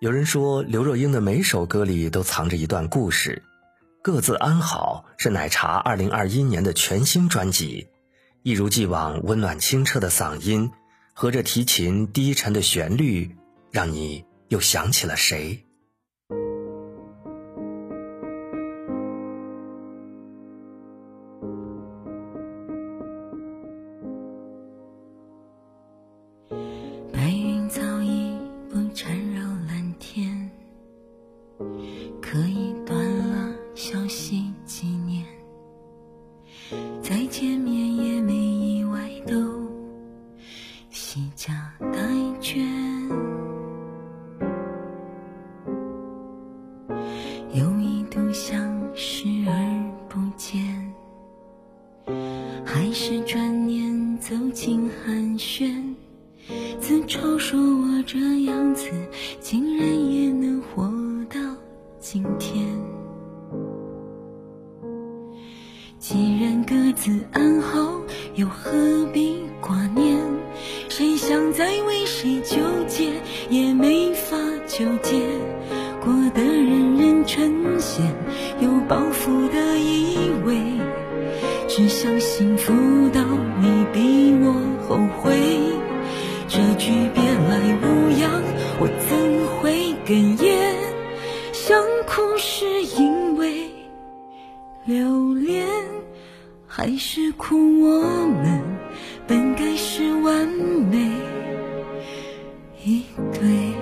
有人说，刘若英的每首歌里都藏着一段故事。各自安好是奶茶二零二一年的全新专辑，一如既往温暖清澈的嗓音，和着提琴低沉的旋律，让你又想起了谁？还是转念走进寒暄，自嘲说我这样子，竟然也能活到今天。既然各自安好，又何必挂念？谁想再为谁纠结，也没法纠结。过得人人称羡，有包袱，只想幸福到你比我后悔。这句别来无恙，我怎会哽咽？想哭是因为留恋，还是哭我们本该是完美一对？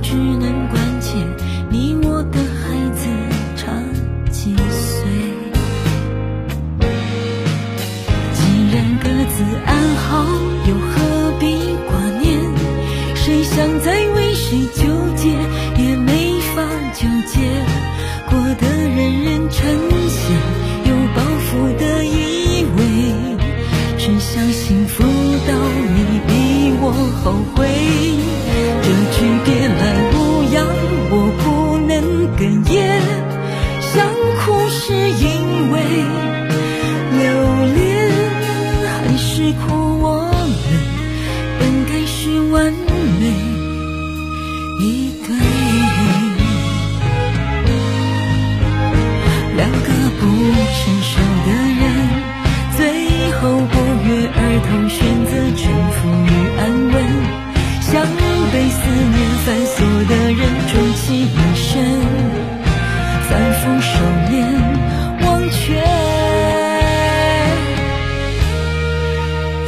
只能关切你我的孩子差几岁既然各自安好又何必挂念谁想再为谁纠结也没法纠结过得人人称羡有抱负的依偎只想幸福到你比我后悔一对？两个不成熟的人，最后不约而同选择征服与安稳。像被思念反锁的人，终其一生反复收敛忘却。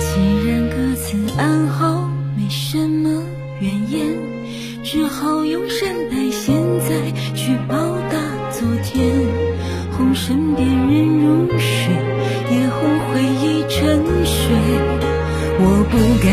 既然各自安好，没什么怨言，只好用善待现在去报答昨天。哄身边人入睡，也哄回忆沉睡。我不该